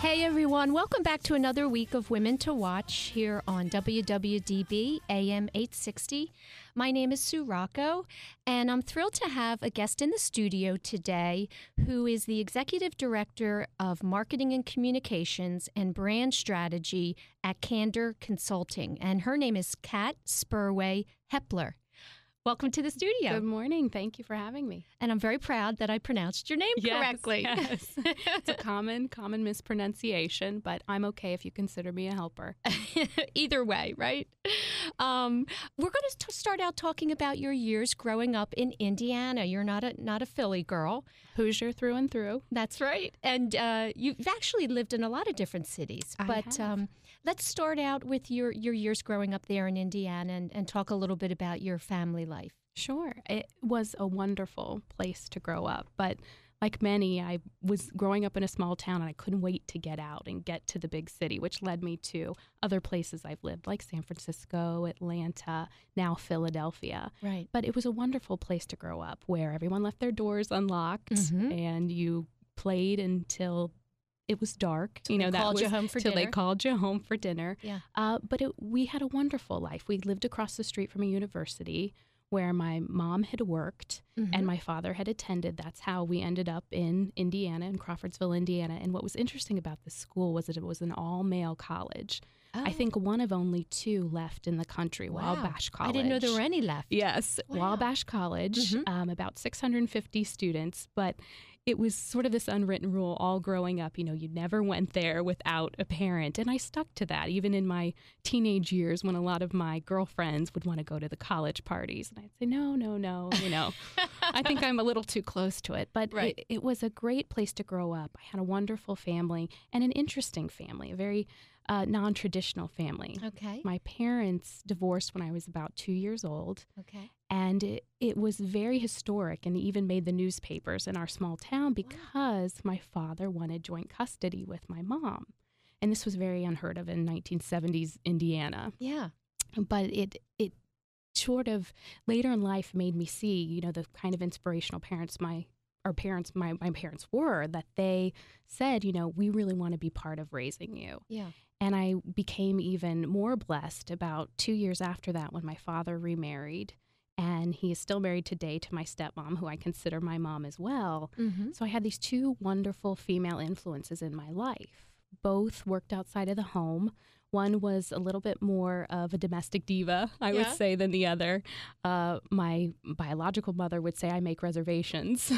Hey everyone, welcome back to another week of Women to Watch here on WWDB AM 860. My name is Sue Rocco, and I'm thrilled to have a guest in the studio today who is the Executive Director of Marketing and Communications and Brand Strategy at Candor Consulting. And her name is Kat Spurway Hepler. Welcome to the studio. Good morning. Thank you for having me. And I'm very proud that I pronounced your name Yes, correctly. yes. it's a common, common mispronunciation, but I'm okay if you consider me a helper. Either way, right? Um, we're going to start out talking about your years growing up in Indiana. You're not a not a Philly girl. Hoosier through and through. That's right, and uh, you've actually lived in a lot of different cities. I but have. Um, let's start out with your your years growing up there in Indiana and, and talk a little bit about your family life. Sure. It was a wonderful place to grow up, but like many, I was growing up in a small town and I couldn't wait to get out and get to the big city, which led me to other places I've lived, like San Francisco, Atlanta, now Philadelphia. Right. But it was a wonderful place to grow up where everyone left their doors unlocked Mhm. and you played until it was dark. Till you know, that called you was home for till they called you home for dinner. Yeah. Uh, but it, we had a wonderful life. We lived across the street from a university where my mom had worked Mhm. and my father had attended. That's how we ended up in Indiana, in Crawfordsville, Indiana. And what was interesting about this school was that it was an all male college. I Oh. think one of only two left in the country, Wow. Wabash College. I didn't know there were any left. Yes, Wow. Wabash College, Mhm. um, about 650 students, but it was sort of this unwritten rule all growing up. You know, you never went there without a parent. And I stuck to that, even in my teenage years when a lot of my girlfriends would want to go to the college parties. And I'd say, no, no, no, you know, I think I'm a little too close to it. But Right. it, it was a great place to grow up. I had a wonderful family and an interesting family, a very uh, non traditional family. Okay. My parents divorced when I was about two years old, Okay. And it, it was very historic and even made the newspapers in our small town because my father wanted joint custody with my mom. And this was very unheard of in 1970s Indiana. Yeah. But it, it sort of later in life made me see, you know, the kind of inspirational parents my our parents my, my parents were that they said, you know, we really want to be part of raising you. Yeah. And I became even more blessed about two years after that when my father remarried. And he is still married today to my stepmom, who I consider my mom as well. Mm-hmm. So I had these two wonderful female influences in my life. Both worked outside of the home. One was a little bit more of a domestic diva, I would say, than the other. Uh, my biological mother would say I make reservations.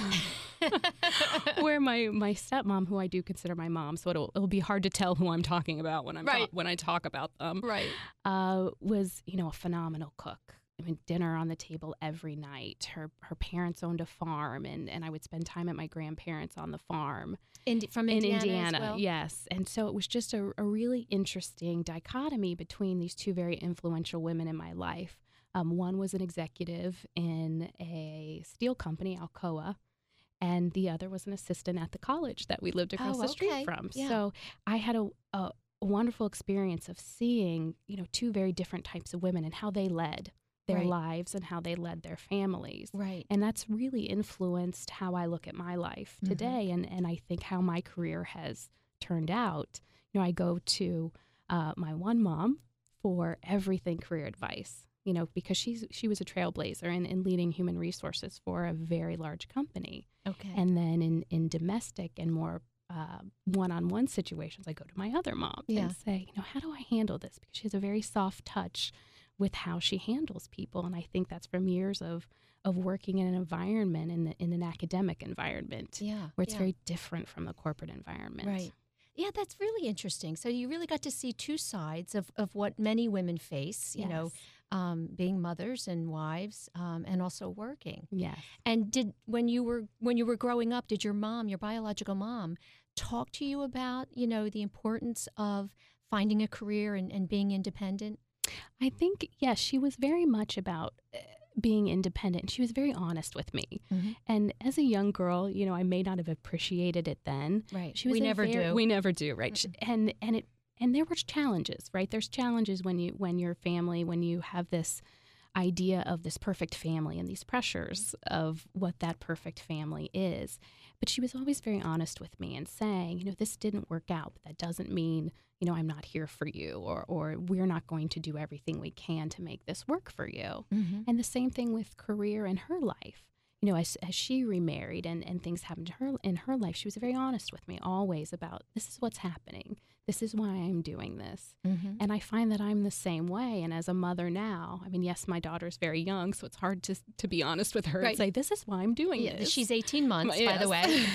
Where my, my stepmom, who I do consider my mom, so it'll, it'll be hard to tell who I'm talking about when I'm ta- when I talk about them right. uh, was you know a phenomenal cook. I mean, dinner on the table every night. Her her parents owned a farm, and, and I would spend time at my grandparents on the farm Indi- from in Indiana. as Indiana. well? Yes, and so it was just a, a really interesting dichotomy between these two very influential women in my life. Um, one was an executive in a steel company, Alcoa, and the other was an assistant at the college that we lived across Oh, the street from. Yeah. So I had a, a wonderful experience of seeing, you know, two very different types of women and how they led their Right. lives and how they led their families. Right. And that's really influenced how I look at my life Mhm. today and, and I think how my career has turned out. You know, I go to uh, my one mom for everything career advice, you know, because she's she was a trailblazer in, in leading human resources for a very large company. Okay. And then in, in domestic and more uh, one-on-one situations, I go to my other mom Yeah. and say, you know, how do I handle this? Because she has a very soft touch with how she handles people, and I think that's from years of of working in an environment in the, in an academic environment yeah. where it's yeah. very different from the corporate environment. Right. Yeah, that's really interesting. So you really got to see two sides of, of what many women face, you know, um, being mothers and wives um, and also working. Yes. And did when you were when you were growing up, did your mom, your biological mom, talk to you about, you know, the importance of finding a career and, and being independent? I think yes, she was very much about uh, being independent. She was very honest with me. Mhm. And as a young girl, you know, I may not have appreciated it then. Right. She was we never very- do. We never do, right? Sh- And and it and there were challenges, right? There's challenges when you when your family when you have this idea of this perfect family and these pressures of what that perfect family is. But she was always very honest with me and saying, you know, this didn't work out, but that doesn't mean, you know, I'm not here for you or or we're not going to do everything we can to make this work for you. Mhm. And the same thing with career in her life. You know, as, as she remarried and, and things happened to her in her life, she was very honest with me always about this is what's happening. This is why I'm doing this. Mhm. And I find that I'm the same way. And as a mother now, I mean, yes, my daughter's very young, so it's hard to, to be honest with her Right. and say, this is why I'm doing Yeah, this. she's 18 months, by the way.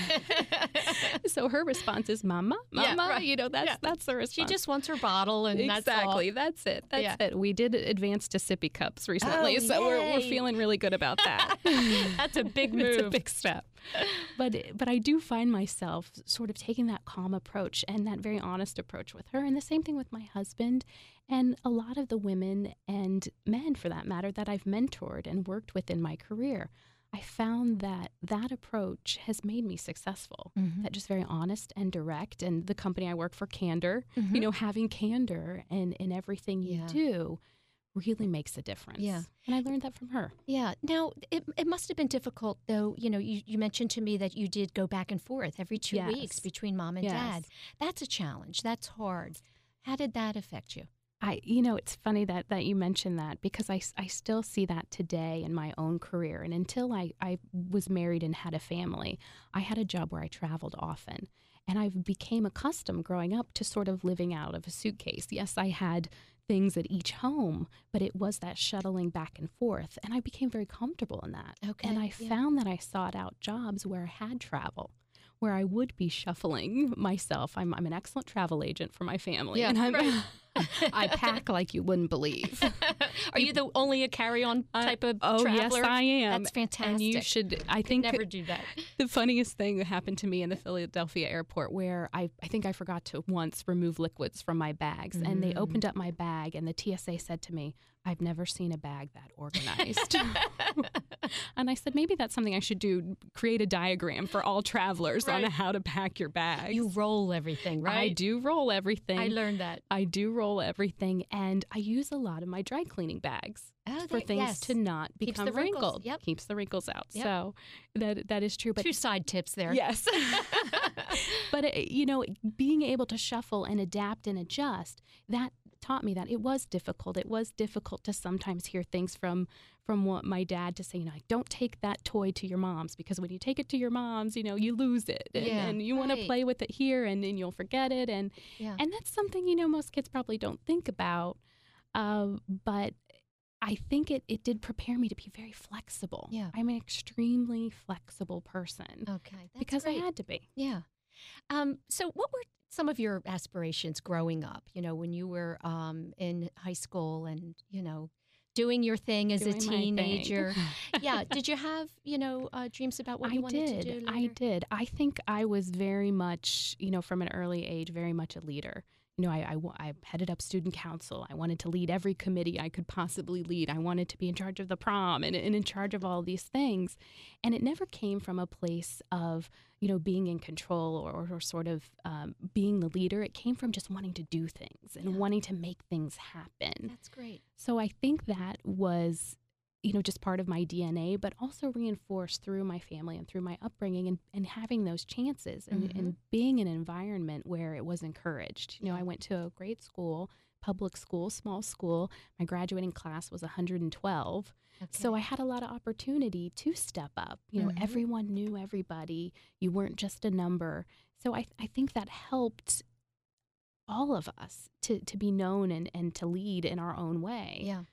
So her response is, Mama, Yeah, Mama. right. You know, that's, Yeah. that's the response. she just wants her bottle, and exactly. that's That's, it. That's Yeah. it. We did advance to sippy cups recently, Oh, so we're, we're feeling really good about that. That's a big move. it's a big step. But but I do find myself sort of taking that calm approach and that very honest approach with her, and the same thing with my husband, and a lot of the women and men, for that matter, that I've mentored and worked with in my career. I found that that approach has made me successful. Mhm. That just very honest and direct, and the company I work for, Candor, Mhm. you know, having candor in, in everything you Yeah. do really makes a difference. Yeah. And I learned that from her. Yeah. Now, it, it must have been difficult, though. You know, you, you mentioned to me that you did go back and forth every two Yes. weeks between mom and Yes. dad. That's a challenge. That's hard. How did that affect you? I, you know, it's funny that, that you mentioned that because I, I still see that today in my own career. And until I, I was married and had a family, I had a job where I traveled often. And I became accustomed growing up to sort of living out of a suitcase. Yes, I had things at each home, but it was that shuttling back and forth. And I became very comfortable in that. Okay, And I yeah. found that I sought out jobs where I had travel. Where I would be shuffling myself. I'm, I'm an excellent travel agent for my family. Yeah, and I'm, right. I pack like you wouldn't believe. Are you the only a carry-on uh, type of oh traveler? yes, I am. That's fantastic. And you should. I think never do that. the funniest thing that happened to me in the Philadelphia airport where I, I think I forgot to once remove liquids from my bags. And they mm. opened up my bag, and the TSA said to me, I've never seen a bag that organized. and I said, maybe that's something I should do create a diagram for all travelers on how to pack your bags. You roll everything, right? I do roll everything. I learned that. I do roll everything, and I use a lot of my dry cleaning bags Oh, for things yes. to not become wrinkles. wrinkled. Yep. Keeps the wrinkles out. Yep. So that that is true. But Two side tips there. yes, but it, you know, being able to shuffle and adapt and adjust that taught me that it was difficult. It was difficult to sometimes hear things from from what my dad to say, you know, like, don't take that toy to your mom's because when you take it to your mom's, you know, you lose it, and, Yeah, and you want to play with it here, and then you'll forget it, and Yeah. and that's something, you know, most kids probably don't think about. Um, but I think it, it did prepare me to be very flexible. Yeah. I'm an extremely flexible person Okay. Because great. I had to be. Yeah. Um, so, what were some of your aspirations growing up? You know, when you were um, in high school and you know doing your thing as Doing a teenager. yeah. Did you have you know uh, dreams about what I you wanted did. to do? I later? did. I think I was very much, you know, from an early age, very much a leader. you know, I, I, I, headed up student council. I wanted to lead every committee I could possibly lead. I wanted to be in charge of the prom and, and in charge of all these things. And it never came from a place of, you know, being in control or, or sort of um, being the leader. It came from just wanting to do things and yeah. wanting to make things happen. That's great. So I think that was you know, just part of my DNA, but also reinforced through my family and through my upbringing and, and having those chances and, mm-hmm. and being in an environment where it was encouraged. You know, I went to a great school, public school, small school. My graduating class was 112. Okay. So I had a lot of opportunity to step up. You know, mm-hmm. everyone knew everybody. You weren't just a number. So I, I think that helped all of us to, to be known and, and to lead in our own way. Yeah.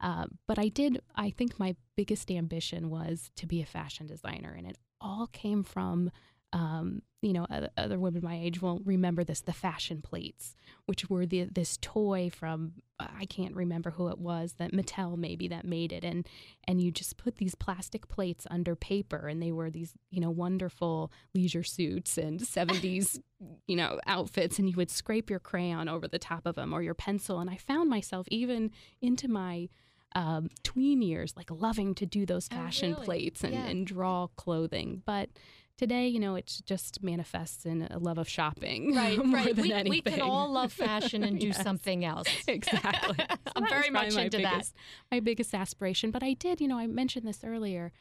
Uh, but I did, I think my biggest ambition was to be a fashion designer. And it all came from, um, you know, other, women my age won't remember this the fashion plates, which were the, this toy from, I can't remember who it was, that Mattel maybe that made it. And, and you just put these plastic plates under paper, and they were these, you know, wonderful leisure suits and 70s, you know, outfits. And you would scrape your crayon over the top of them or your pencil. And I found myself even into my, um, tween years, like loving to do those oh, fashion oh, really? plates and, yeah. and draw clothing. But today, you know, it just manifests in a love of shopping. Right, right. We, anything. we can all love fashion and do yes, something else. Exactly. so I'm very much into biggest, that. My biggest aspiration. But I did, you know, I mentioned this earlier.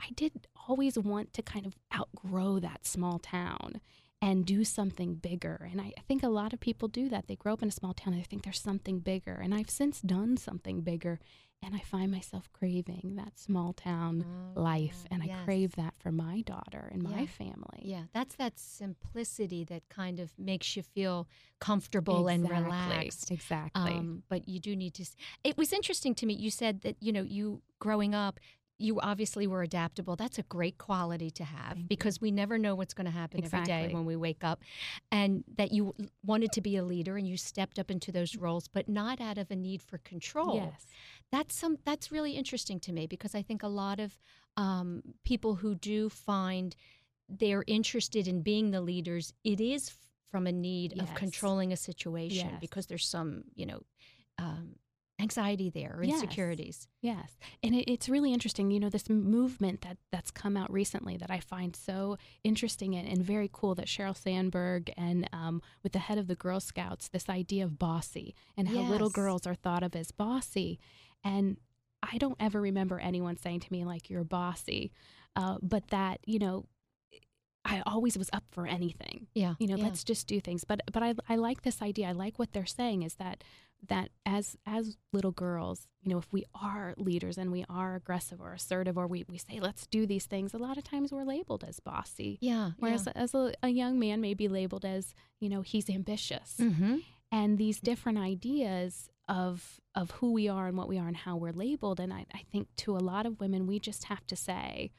I did always want to kind of outgrow that small town and do something bigger. And I, I, think a lot of people do that. They grow up in a small town and they think there's something bigger. And I've since done something bigger and I find myself craving that small town oh, life, and yes. I crave that for my daughter and yeah. my family. Yeah, that's that simplicity that kind of makes you feel comfortable exactly. and relaxed. Exactly. Um, but you do need to. It was interesting to me. You said that you know you growing up, you obviously were adaptable. That's a great quality to have Thank because you. we never know what's going to happen exactly. every day when we wake up. And that you wanted to be a leader and you stepped up into those roles, but not out of a need for control. Yes. That's some that's really interesting to me because I think a lot of um, people who do find they're interested in being the leaders, it is from a need yes. of controlling a situation yes. because there's some, you know, um, anxiety there or insecurities. Yes, yes. and it, it's really interesting. You know, this movement that that's come out recently that I find so interesting and, and very cool. That Sheryl Sandberg and um, with the head of the Girl Scouts, this idea of bossy and how yes. little girls are thought of as bossy, and I don't ever remember anyone saying to me like you're bossy, uh, but that you know I always was up for anything. Yeah. You know, yeah. let's just do things. But but I I like this idea. I like what they're saying is that that as as little girls, you know, if we are leaders and we are aggressive or assertive or we, we say let's do these things, a lot of times we're labeled as bossy. Yeah. Whereas yeah. as a, a, young man may be labeled as, you know, he's ambitious. Mm-hmm. And these different ideas of of who we are and what we are and how we're labeled. And I, I think to a lot of women we just have to say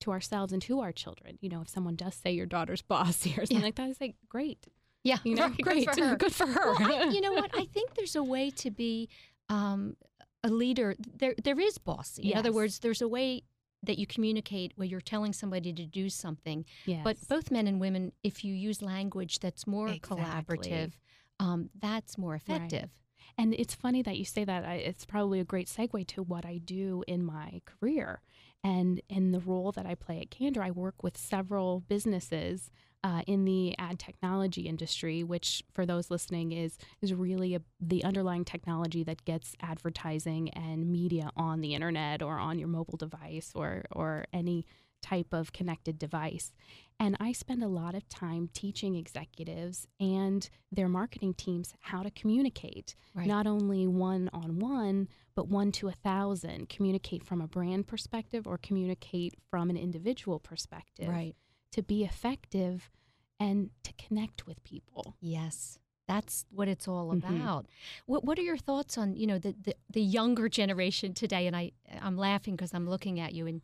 to ourselves and to our children, you know, if someone does say your daughter's bossy or something yeah. like that, I say, great. Yeah, you know, great, good for her. Good for her. Well, I, you know what? I think there's a way to be um, a leader. There, there is bossy. In other words, there's a way that you communicate where you're telling somebody to do something. Yes. But both men and women, if you use language that's more exactly. collaborative, um, that's more effective. Right. And it's funny that you say that. I, it's probably a great segue to what I do in my career. And in the role that I play at Candor, I work with several businesses uh, in the ad technology industry, which for those listening is is really a, the underlying technology that gets advertising and media on the internet or on your mobile device or or any type of connected device. And I spend a lot of time teaching executives and their marketing teams how to communicate, right. not only one on one, but one to a thousand, communicate from a brand perspective or communicate from an individual perspective. Right to be effective and to connect with people. Yes. That's what it's all mm-hmm. about. What What are your thoughts on you know the the, the younger generation today? And I I'm laughing because I'm looking at you and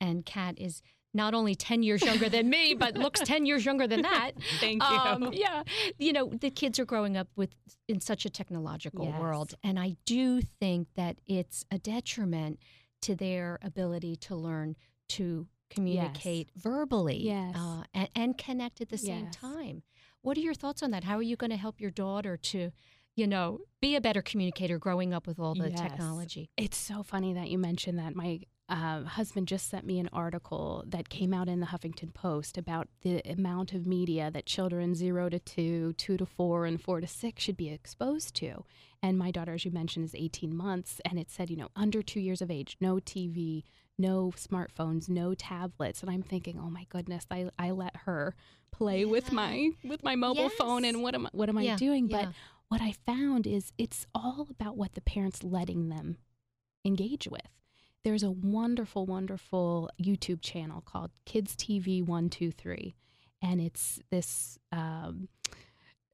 and Kat is not only 10 years younger than me, but looks 10 years younger than that. Thank you. Um, yeah. You know, the kids are growing up with in such a technological yes. world. And I do think that it's a detriment to their ability to learn to communicate yes. verbally yes. Uh, and, and, connect at the same time. What are your thoughts on that? How are you going to help your daughter to, you know, be a better communicator growing up with all the Yes. technology? It's so funny that you mentioned that. My uh, husband just sent me an article that came out in the Huffington Post about the amount of media that children zero to two, two to four, and four to six should be exposed to. And my daughter, as you mentioned, is 18 months, and it said, you know, under two years of age, no TV, no smartphones, no tablets. And I'm thinking, oh my goodness, I, I let her play with my with my mobile phone, and what am what am Yeah, I doing? yeah. But what I found is it's all about what the parents letting them engage with. There's a wonderful, wonderful YouTube channel called Kids TV One Two Three, and it's this um,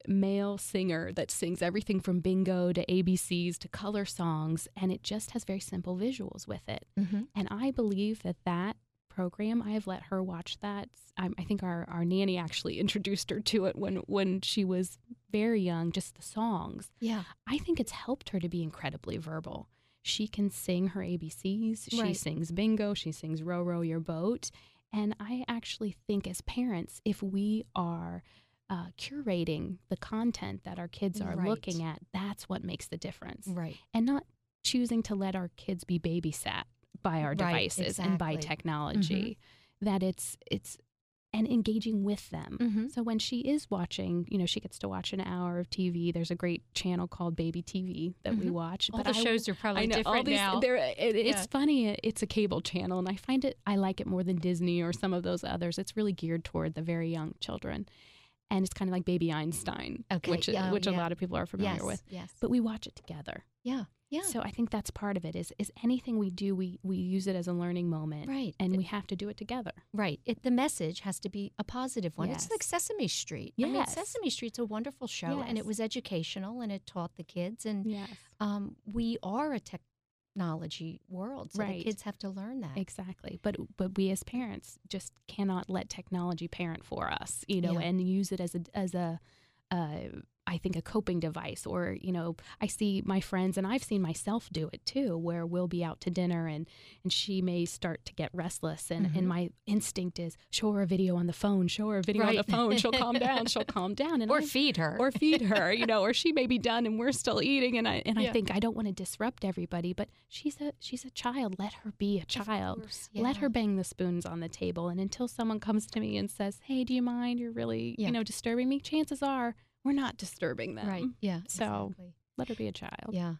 male singer that sings everything from bingo to ABCs to color songs, and it just has very simple visuals with it. Mm-hmm. And I believe that that program, I have let her watch that. I, I think our, our nanny actually introduced her to it when, when she was very young, just the songs. Yeah. I think it's helped her to be incredibly verbal. She can sing her ABCs. She Right. sings bingo. She sings row, row your boat. And I actually think, as parents, if we are uh, curating the content that our kids are Right. looking at, that's what makes the difference. Right. And not choosing to let our kids be babysat by our Right, devices and by exactly. Mm-hmm. technology. That it's it's and engaging with them. Mm-hmm. So when she is watching, you know, she gets to watch an hour of TV. There's a great channel called Baby TV that we Mhm. watch. All the I- shows are probably I know all different these. now. They're, it, It's Yeah. funny. It's a cable channel, and I find it. I like it more than Disney or some of those others. It's really geared toward the very young children, and it's kind of like Baby Einstein, Okay, which yeah, which a lot of people are familiar yes. with. Yes. But we watch it together. yeah. Yeah. So I think that's part of it. Is is anything we do, we we use it as a learning moment, right. and we have to do it together. Right. It, the message has to be a positive one. It's like Sesame Street. I mean, Yes. Sesame Street's a wonderful show, and it was educational, and it taught the kids. And Yes. um, we are a technology world, so the kids have to learn that. Exactly. But but we as parents just cannot let technology parent for us, you know, Yeah. and use it as a as a uh, I think a coping device or you know I see my friends and I've seen myself do it too where we'll be out to dinner and and she may start to get restless and Mhm. and my instinct is show her a video on the phone show her a video on the phone she'll calm down she'll calm down and or I- feed her. or feed her, you know, or she may be done and we're still eating. And I and Yeah. I think I don't want to disrupt everybody, but she's a she's a child. Let her be a child. course, Let her bang the spoons on the table. And until someone comes to me and says, "Hey, do you mind? You're really Yeah. you know disturbing me." Chances are we're not disturbing them. Right. Yeah. So- exactly. Let her be a child. Yeah.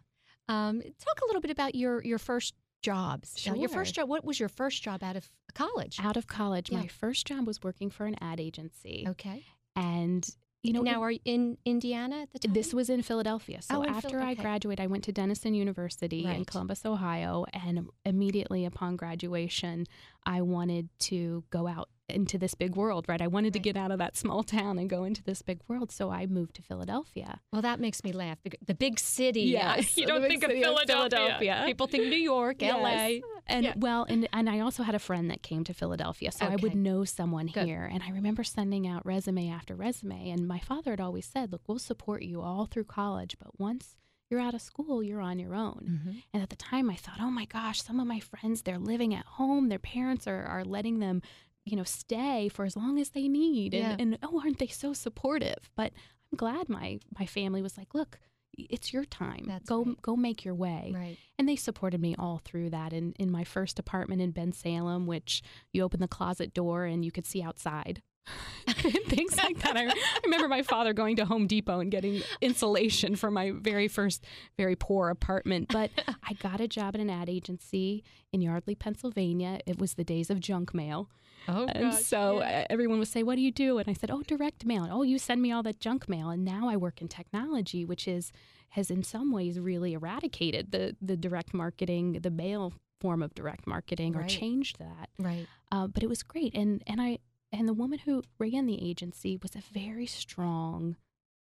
Um, talk a little bit about your your first jobs. Now, your first job. What was your first job out of college? Out of college, Yeah. my first job was working for an ad agency, Okay. and you know now, are you in Indiana at the time? This was in Philadelphia. So Oh, in Phil- after I okay. graduated, I went to Denison University in Columbus, Ohio, and immediately upon graduation, I wanted to go out into this big world, right? I wanted to get out of that small town and go into this big world. So I moved to Philadelphia. Well, that makes me laugh. The big city. Yes, you don't think of Philadelphia. Philadelphia. People think New York, L.A. And Yeah. well, and and I also had a friend that came to Philadelphia, so I would know someone Good. here. And I remember sending out resume after resume. And my father had always said, "Look, we'll support you all through college, but once you're out of school, you're on your own." Mm-hmm. And at the time, I thought, "Oh my gosh, some of my friends they're living at home. Their parents are are letting them." You know, stay for as long as they need, and, Yeah. and oh, aren't they so supportive? But I'm glad my my family was like, look, it's your time. That's go right. go make your way. Right. And they supported me all through that. And in my first apartment in Bensalem, which you open the closet door and you could see outside. Things like that. I, I remember my father going to Home Depot and getting insulation for my very first, very poor apartment. But I got a job at an ad agency in Yardley, Pennsylvania. It was the days of junk mail. Oh, And so uh, everyone would say, What do you do? And I said, Oh, direct mail. Oh, you send me all that junk mail. And now I work in technology, which is has in some ways really eradicated the, the direct marketing, the mail form of direct marketing, or Right. changed that. right. Uh, but it was great. And and I and the woman who ran the agency was a very strong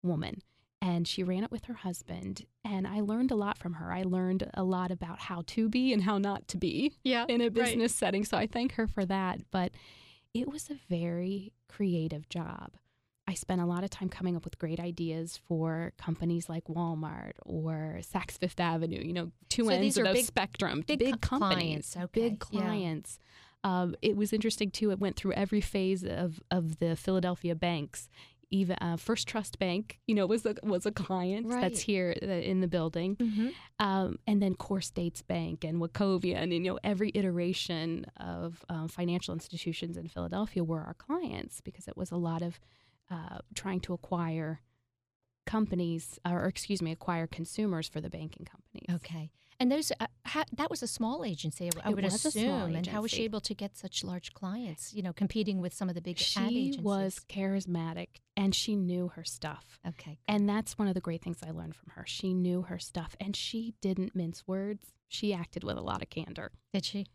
woman. And she ran it with her husband. And I learned a lot from her. I learned a lot about how to be and how not to be Yeah. in a business setting. So I thank her for that. But it was a very creative job. I spent a lot of time coming up with great ideas for companies like Walmart or Saks Fifth Avenue, you know, two So ends these of are the big- spectrum, big big, companies, clients, okay, big yeah. Um, it was interesting too. It went through every phase of, of the Philadelphia banks. even uh, First Trust Bank, you know, was a was a client Right. that's here uh, in the building, Mm-hmm. um, and then Core States Bank and Wachovia, and you know, every iteration of um, financial institutions in Philadelphia were our clients because it was a lot of uh, trying to acquire companies, or excuse me, acquire consumers for the banking companies. Okay. And those uh, ha- that was a small agency, I w- I It would was a assume. small And how was she able to get such large clients? You know, competing with some of the big ad She was charismatic and she knew her stuff. okay. And that's one of the great things I learned from her. She knew her stuff and she didn't mince words. She acted with a lot of candor. Did she?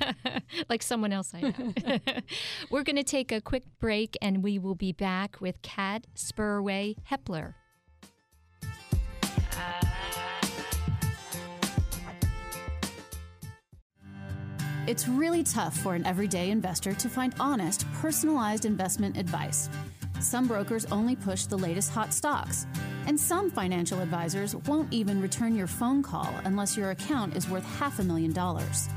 like someone else I know. We're going to take a quick break and we will be back with Kat Spurway Hepler. It's really tough for an everyday investor to find honest, personalized investment advice. Some brokers only push the latest hot stocks, and some financial advisors won't even return your phone call unless your account is worth half a million dollars.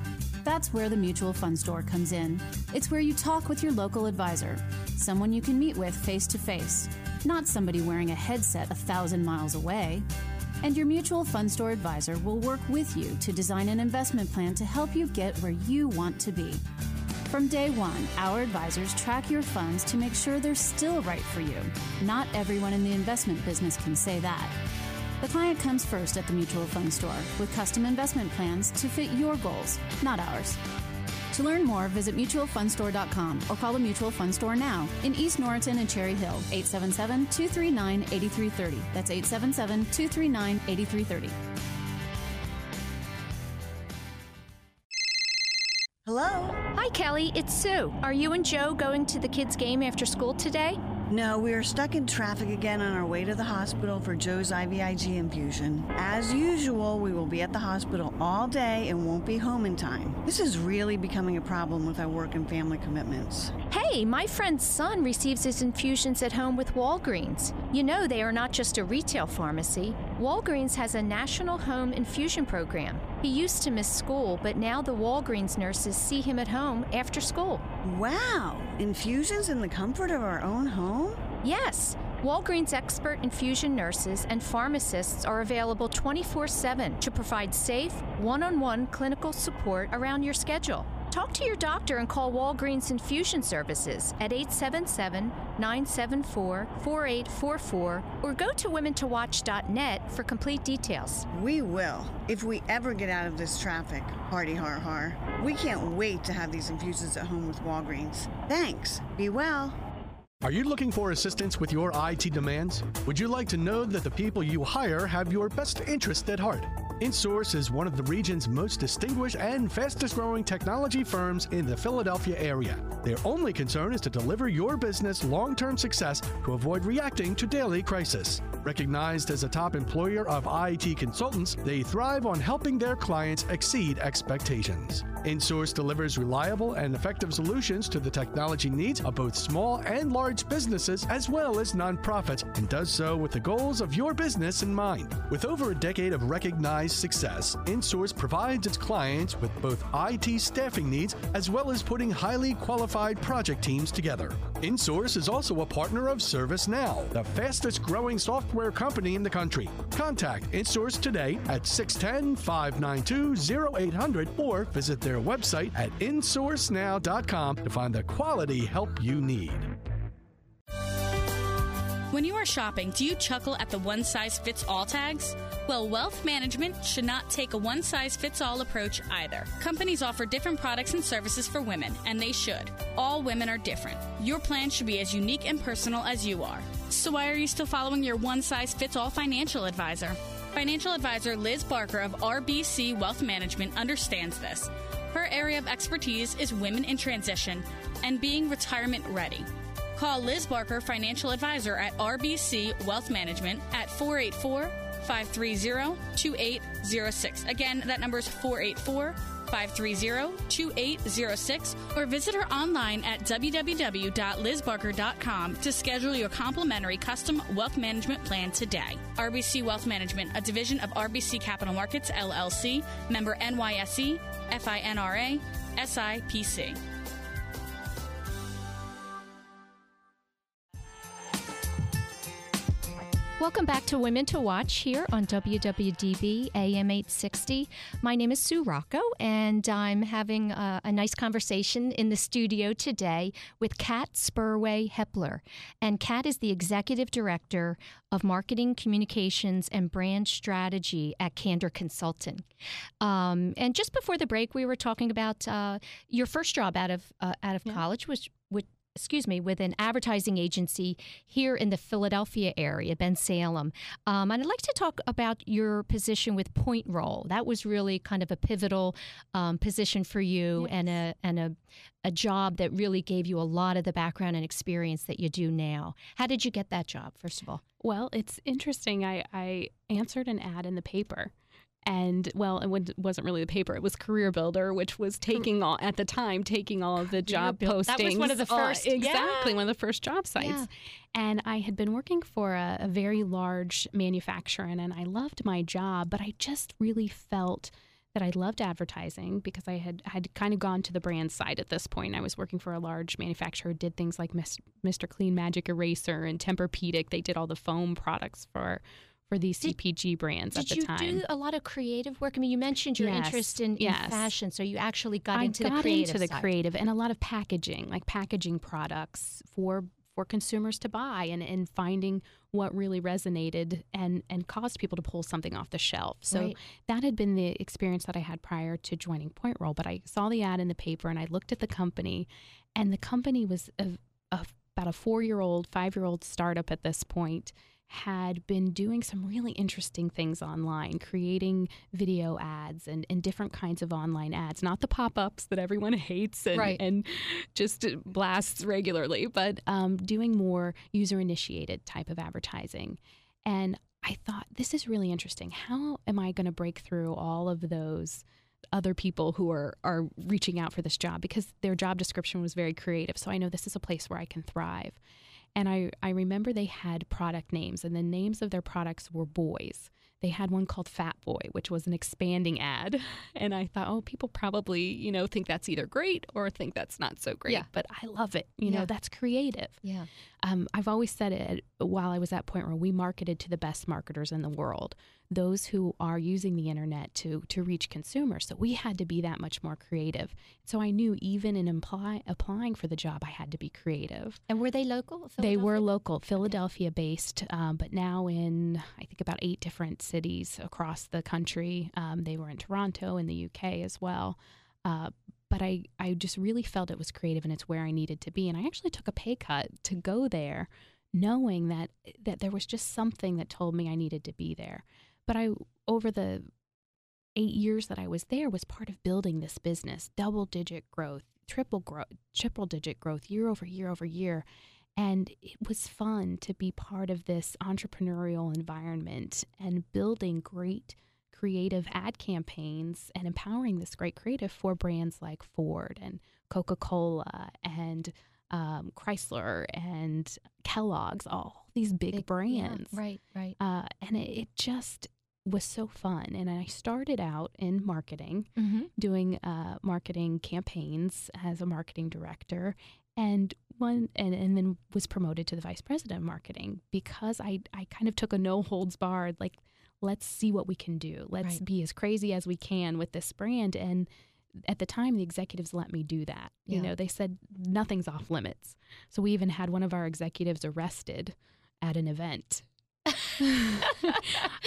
That's where the Mutual Fund Store comes in. It's where you talk with your local advisor, someone you can meet with face to face, not somebody wearing a headset a thousand miles away. And your mutual fund store advisor will work with you to design an investment plan to help you get where you want to be. From day one, our advisors track your funds to make sure they're still right for you. Not everyone in the investment business can say that. The client comes first at the mutual fund store with custom investment plans to fit your goals, not ours. To learn more, visit mutualfundstore.com or call the Mutual Fund Store now in East Norriton and Cherry Hill, 877 239 8330. That's 877 239 8330. Hello? Hi, Kelly. It's Sue. Are you and Joe going to the kids' game after school today? No, we are stuck in traffic again on our way to the hospital for Joe's IVIG infusion. As usual, we will be at the hospital all day and won't be home in time. This is really becoming a problem with our work and family commitments. Hey, my friend's son receives his infusions at home with Walgreens. You know, they are not just a retail pharmacy. Walgreens has a national home infusion program. He used to miss school, but now the Walgreens nurses see him at home after school. Wow! Infusions in the comfort of our own home? Yes, Walgreens expert infusion nurses and pharmacists are available 24 7 to provide safe, one on one clinical support around your schedule. Talk to your doctor and call Walgreens Infusion Services at 877 974 4844 or go to womentowatch.net for complete details. We will, if we ever get out of this traffic. Hardy har har. We can't wait to have these infusions at home with Walgreens. Thanks. Be well. Are you looking for assistance with your IT demands? Would you like to know that the people you hire have your best interest at heart? InSource is one of the region's most distinguished and fastest growing technology firms in the Philadelphia area. Their only concern is to deliver your business long term success to avoid reacting to daily crisis. Recognized as a top employer of IT consultants, they thrive on helping their clients exceed expectations. InSource delivers reliable and effective solutions to the technology needs of both small and large businesses as well as nonprofits and does so with the goals of your business in mind. With over a decade of recognized success, InSource provides its clients with both IT staffing needs as well as putting highly qualified project teams together. InSource is also a partner of ServiceNow, the fastest growing software company in the country. Contact InSource today at 610 592 0800 or visit their website at insourcenow.com to find the quality help you need. When you are shopping, do you chuckle at the one size fits all tags? Well, wealth management should not take a one size fits all approach either. Companies offer different products and services for women, and they should. All women are different. Your plan should be as unique and personal as you are. So, why are you still following your one size fits all financial advisor? Financial advisor Liz Barker of RBC Wealth Management understands this. Her area of expertise is women in transition and being retirement ready. Call Liz Barker, financial advisor at RBC Wealth Management at 484 530 2806. Again, that number is 484 530 2806 or visit her online at www.lizbarker.com to schedule your complimentary custom wealth management plan today. RBC Wealth Management, a division of RBC Capital Markets LLC, member NYSE, FINRA, SIPC. Welcome back to Women to Watch here on WWDB AM 860. My name is Sue Rocco, and I'm having a, a nice conversation in the studio today with Kat Spurway Hepler. And Kat is the executive director of marketing, communications, and brand strategy at Candor Consulting. Um, and just before the break, we were talking about uh, your first job out of uh, out of yeah. college, which, excuse me, with an advertising agency here in the Philadelphia area, Bensalem. Um, and I'd like to talk about your position with PointRoll. That was really kind of a pivotal um, position for you yes. and a and a a job that really gave you a lot of the background and experience that you do now. How did you get that job, first of all? Well, it's interesting. I, I answered an ad in the paper and well, it wasn't really the paper; it was CareerBuilder, which was hmm. taking all at the time taking all of the job postings. That was one of the first, exactly yeah. one of the first job sites. Yeah. And I had been working for a, a very large manufacturer, and, and I loved my job, but I just really felt that I loved advertising because I had had kind of gone to the brand side at this point. I was working for a large manufacturer, did things like Mr. Clean Magic Eraser and Tempur-Pedic. They did all the foam products for for these did, CPG brands at the time. Did you do a lot of creative work? I mean, you mentioned your yes, interest in, yes. in, fashion, so you actually got I into got the creative into the side. creative and a lot of packaging, like packaging products for for consumers to buy and, and finding what really resonated and, and caused people to pull something off the shelf. So right. that had been the experience that I had prior to joining PointRoll. But I saw the ad in the paper and I looked at the company, and the company was a, a, about a four year old, five year old startup at this point had been doing some really interesting things online, creating video ads and, and different kinds of online ads, not the pop ups that everyone hates and, right. and just blasts regularly, but um, doing more user initiated type of advertising. And I thought, this is really interesting. How am I going to break through all of those? other people who are are reaching out for this job because their job description was very creative so i know this is a place where i can thrive and I, I remember they had product names, and the names of their products were boys. They had one called Fat Boy, which was an expanding ad. And I thought, oh, people probably, you know, think that's either great or think that's not so great. Yeah. But I love it. You yeah. know, that's creative. Yeah. Um, I've always said it while I was at Point where we marketed to the best marketers in the world those who are using the internet to to reach consumers. So we had to be that much more creative. So I knew even in apply, applying for the job, I had to be creative. And were they local? They were local, Philadelphia based, um, but now in I think about eight different cities across the country. Um, they were in Toronto in the UK as well. Uh, but I, I just really felt it was creative and it's where I needed to be. And I actually took a pay cut to go there, knowing that that there was just something that told me I needed to be there. But I, over the eight years that I was there, was part of building this business, double digit growth, triple growth, triple digit growth year over year over year. And it was fun to be part of this entrepreneurial environment and building great creative ad campaigns and empowering this great creative for brands like Ford and Coca Cola and um, Chrysler and Kellogg's, all these big, big brands. Yeah, right, right. Uh, and it, it, just was so fun. And I started out in marketing, mm-hmm. doing uh, marketing campaigns as a marketing director. And one and, and then was promoted to the vice president of marketing because I, I kind of took a no holds barred, like, let's see what we can do. Let's right. be as crazy as we can with this brand. And at the time the executives let me do that you know they said nothing's off limits so we even had one of our executives arrested at an event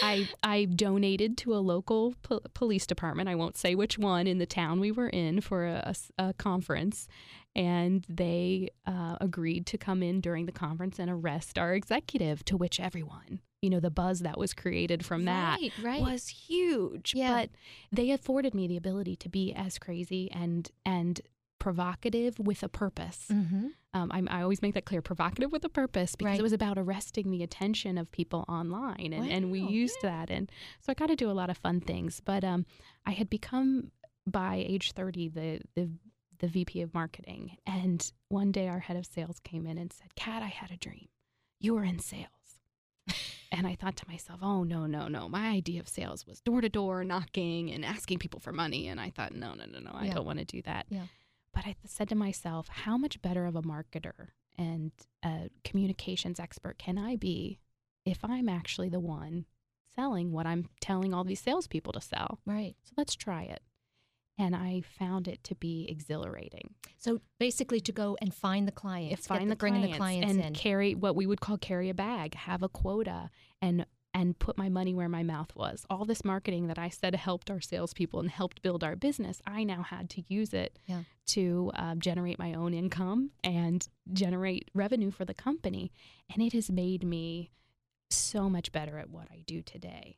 I I donated to a local po- police department. I won't say which one in the town we were in for a, a, a conference, and they uh, agreed to come in during the conference and arrest our executive. To which everyone you know the buzz that was created from that right, right. was huge yeah. but they afforded me the ability to be as crazy and and provocative with a purpose mm-hmm. um, i always make that clear provocative with a purpose because right. it was about arresting the attention of people online and, wow. and we used yeah. that and so i got to do a lot of fun things but um, i had become by age 30 the the the VP of marketing and one day our head of sales came in and said kat i had a dream you were in sales and I thought to myself, oh, no, no, no. My idea of sales was door to door knocking and asking people for money. And I thought, no, no, no, no, I yeah. don't want to do that. Yeah. But I said to myself, how much better of a marketer and a communications expert can I be if I'm actually the one selling what I'm telling all these salespeople to sell? Right. So let's try it. And I found it to be exhilarating. So basically, to go and find the clients, find get the, bringing clients the clients and in. carry what we would call carry a bag, have a quota, and and put my money where my mouth was. All this marketing that I said helped our salespeople and helped build our business, I now had to use it Yeah. to uh, generate my own income and generate revenue for the company. And it has made me so much better at what I do today.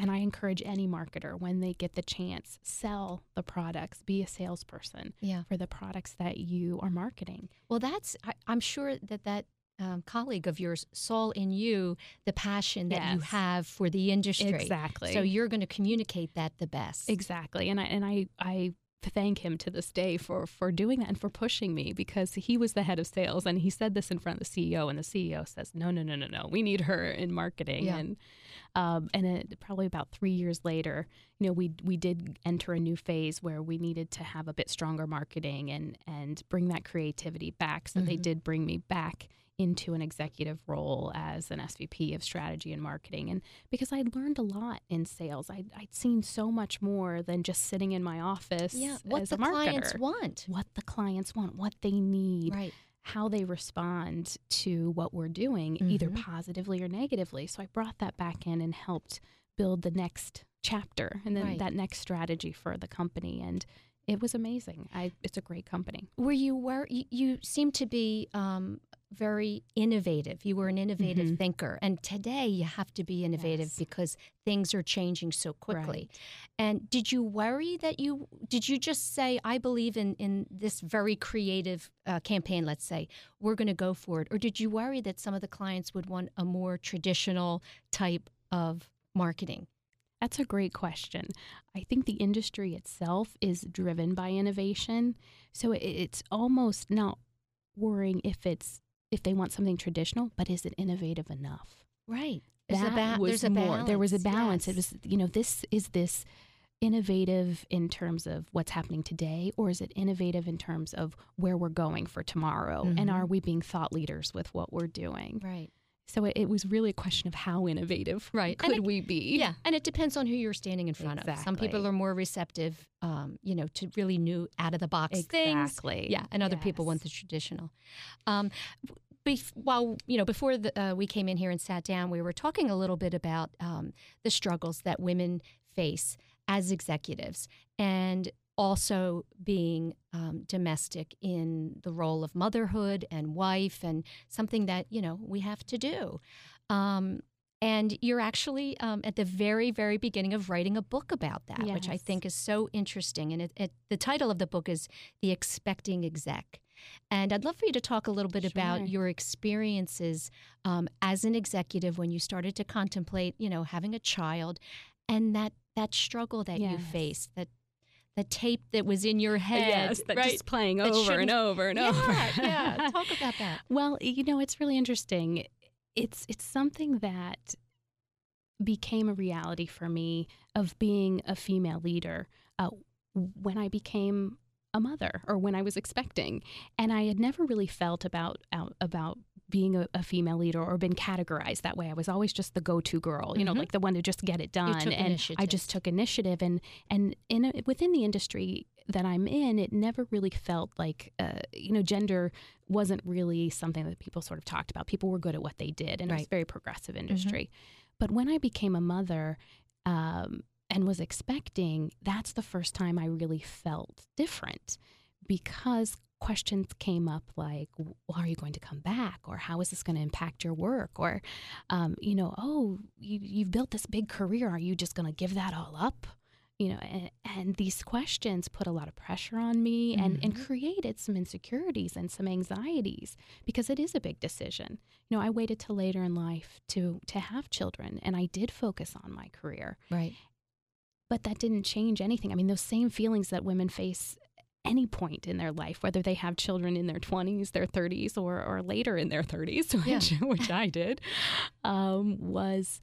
And I encourage any marketer when they get the chance, sell the products, be a salesperson Yeah. for the products that you are marketing. Well, that's I, I'm sure that that um, colleague of yours saw in you the passion that you have for the industry. Exactly. So you're going to communicate that the best. Exactly. And I and I I thank him to this day for for doing that and for pushing me because he was the head of sales and he said this in front of the CEO and the CEO says no no no no no we need her in marketing Yeah. and um, and it, probably about three years later you know we we did enter a new phase where we needed to have a bit stronger marketing and and bring that creativity back so they Mhm. did bring me back into an executive role as an SVP of strategy and marketing. And because I'd learned a lot in sales, I'd, I'd seen so much more than just sitting in my office yeah. What as the a marketer. clients want. What the clients want, what they need, Right. how they respond to what we're doing, either Mhm. positively or negatively. So I brought that back in and helped build the next chapter and then Right. that next strategy for the company. And it was amazing. I, it's a great company. Were you were you, you seem to be um, very innovative. You were an innovative Mhm. thinker, and today you have to be innovative Yes. because things are changing so quickly. Right. And did you worry that you did you just say I believe in in this very creative uh, campaign? Let's say we're going to go for it, or did you worry that some of the clients would want a more traditional type of marketing? That's a great question. I think the industry itself is driven by innovation. So it's almost not worrying if it's if they want something traditional, but is it innovative enough? Right. that was there's a more. There was a balance. yes. It was, you know, this is this innovative in terms of what's happening today, or is it innovative in terms of where we're going for tomorrow? And Mhm. are we being thought leaders with what we're doing? right. So it, it was really a question of how innovative Right. Could it- we be? Yeah, and it depends on who you're standing in front of. Some people are more receptive, um, you know, to really new, out of the box things. Exactly. Yeah, and other people want the traditional. Um, bef- while you know, before the, uh, we came in here and sat down, we were talking a little bit about um, the struggles that women face as executives, and also being um, domestic in the role of motherhood and wife, and something that you know we have to do. Um, and you're actually um, at the very, very beginning of writing a book about that, which I think is so interesting. And it, it, the title of the book is The Expecting Exec. And I'd love for you to talk a little bit Sure. about your experiences um, as an executive when you started to contemplate, you know, having a child, and that that struggle that you Yes. faced, that the tape that was in your head, Yes, that right? just playing That over and over and yeah, over. yeah. Talk about that. Well, you know, it's really interesting. It's it's something that became a reality for me of being a female leader uh, when I became a mother or when I was expecting, and I had never really felt about out, about being a, a female leader or been categorized that way. I was always just the go-to girl, you know, Mhm. like the one to just get it done. and I just took initiative, and and in a, within the industry that I'm in, it never really felt like uh, you know gender wasn't really something that people sort of talked about. People were good at what they did, and it was a very progressive industry. But when I became a mother um, and was expecting, that's the first time I really felt different because questions came up like, well, are you going to come back? Or how is this going to impact your work? Or, um, you know, oh, you, you've built this big career. Are you just going to give that all up? You know, and, and these questions put a lot of pressure on me and, and created some insecurities and some anxieties because it is a big decision. You know, I waited till later in life to to have children, and I did focus on my career Right. but that didn't change anything. I mean, those same feelings that women face any point in their life, whether they have children in their 20s, their 30s, or, or later in their 30s, which, which I did, um, was